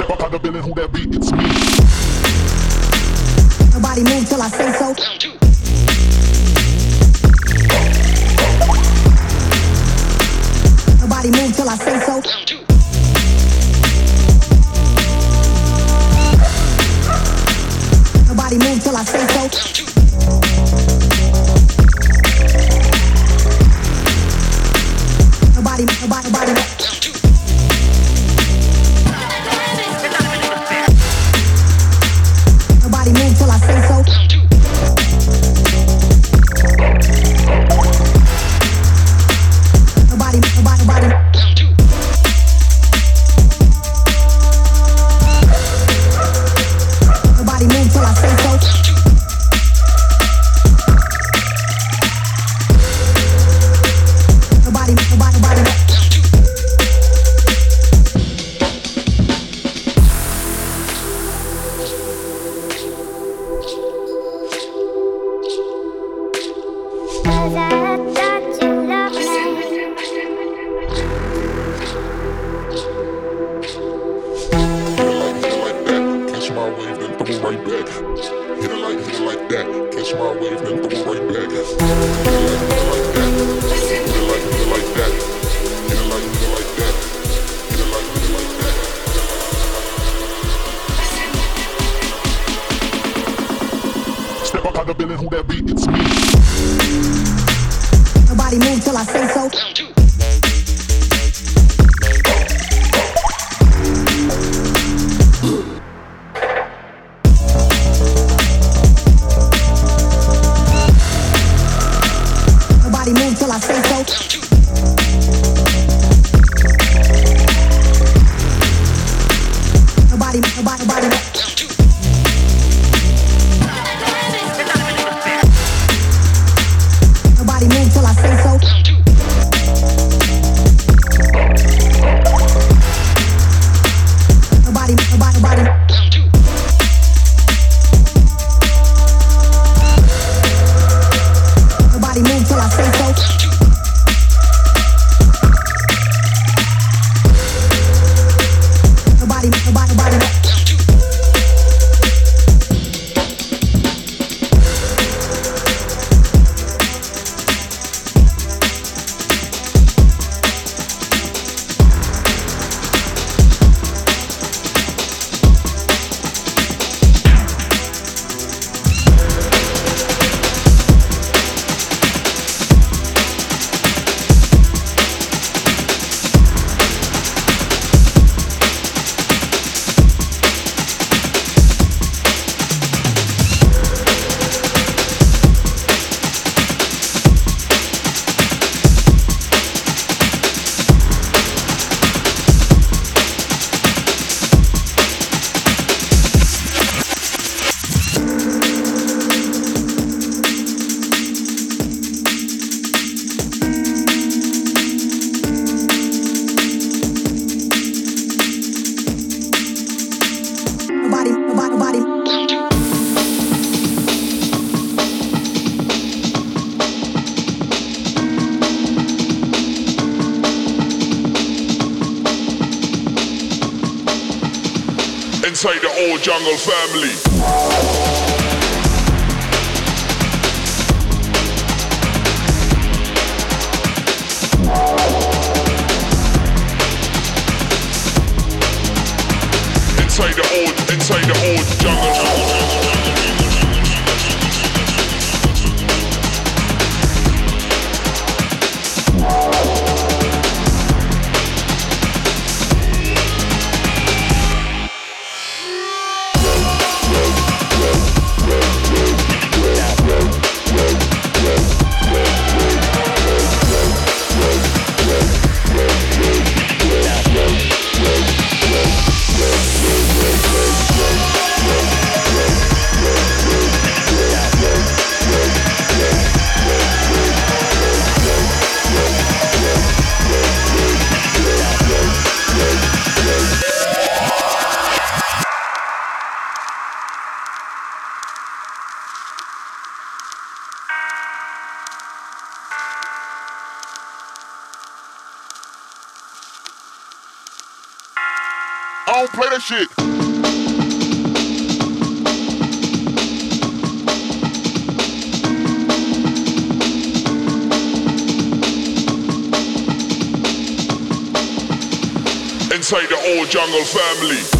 Step up on the building, who that be? It's me. Nobody move till I say so. Round two. Nobody move till I say so. Round two. Nobody move till I say so. Nobody, nobody, nobody. I say so. family. I don't play that shit. inside the old jungle family.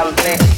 Alambre. Of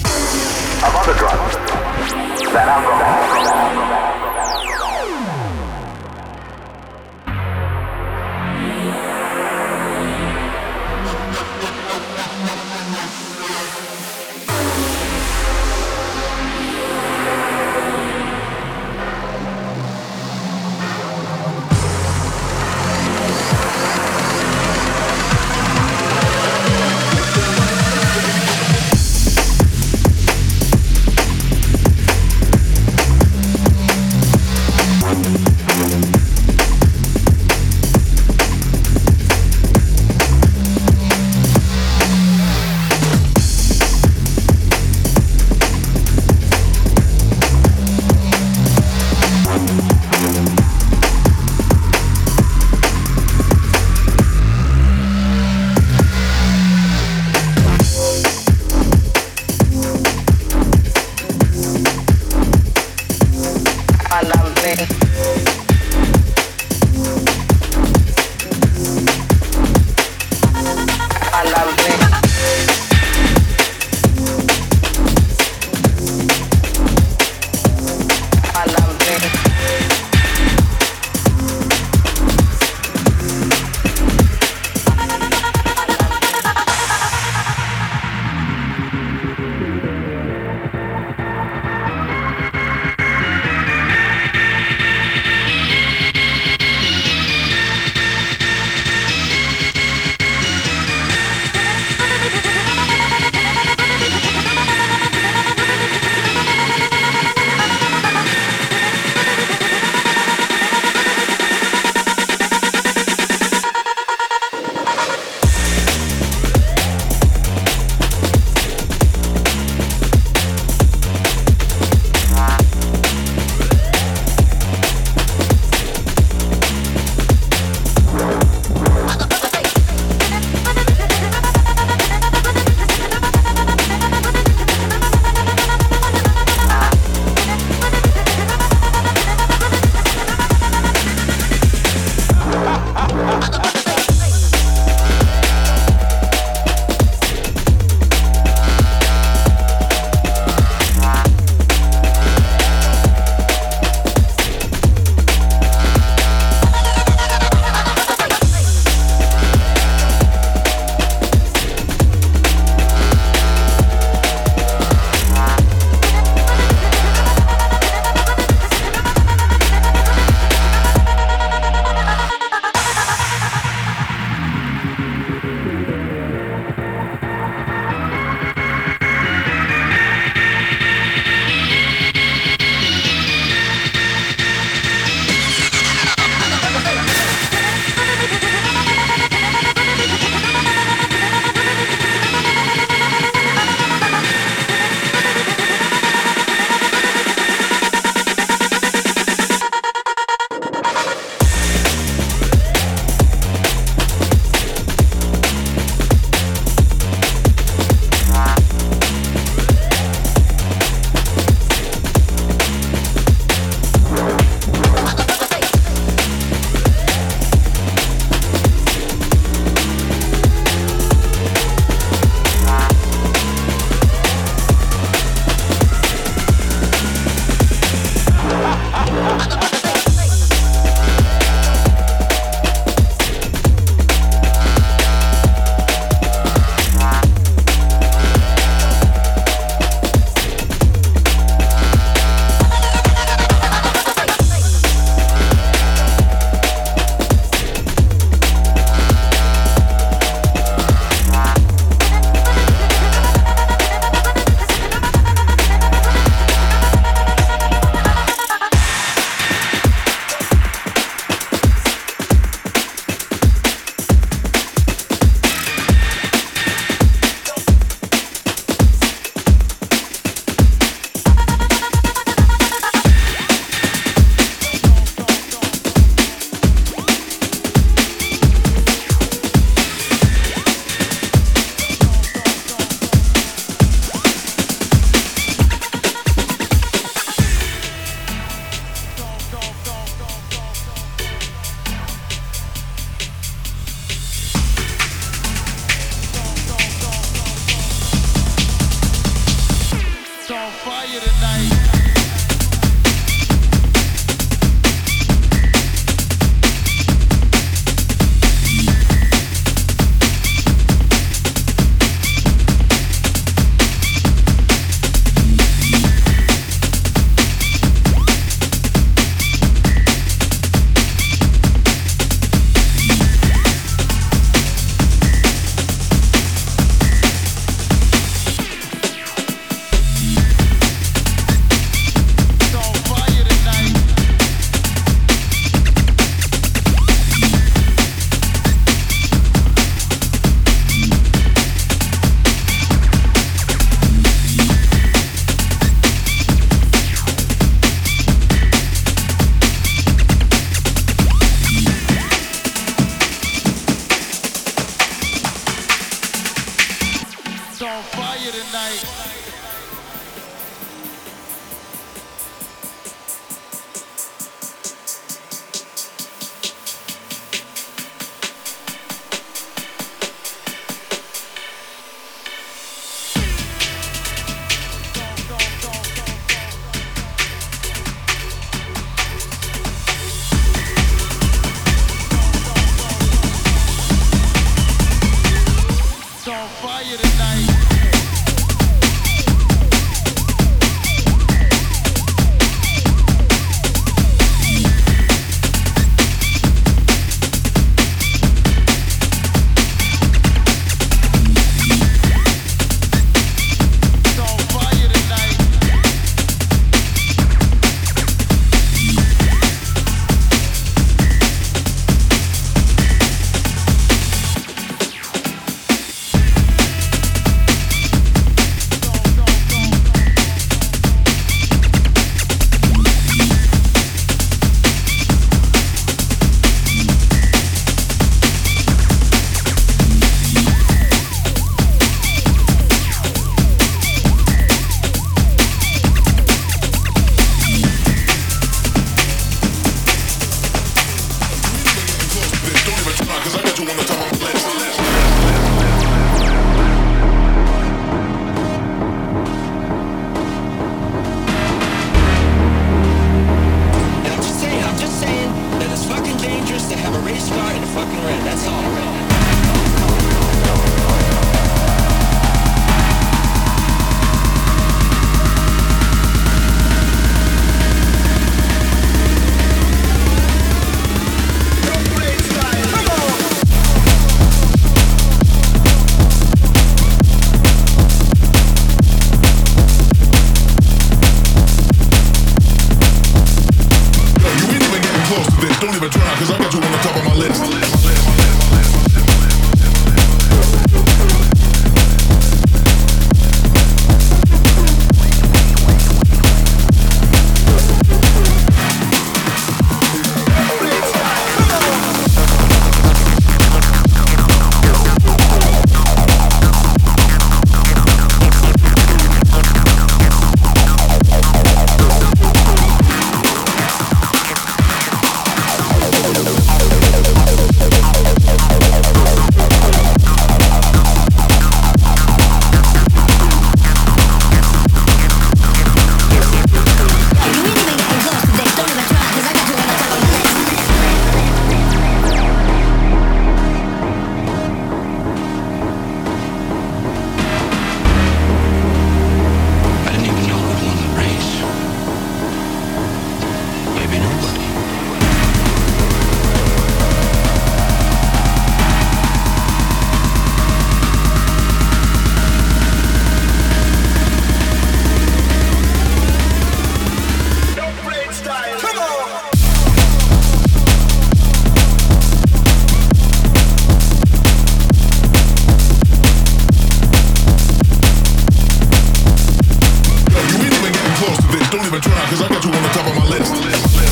top of my list.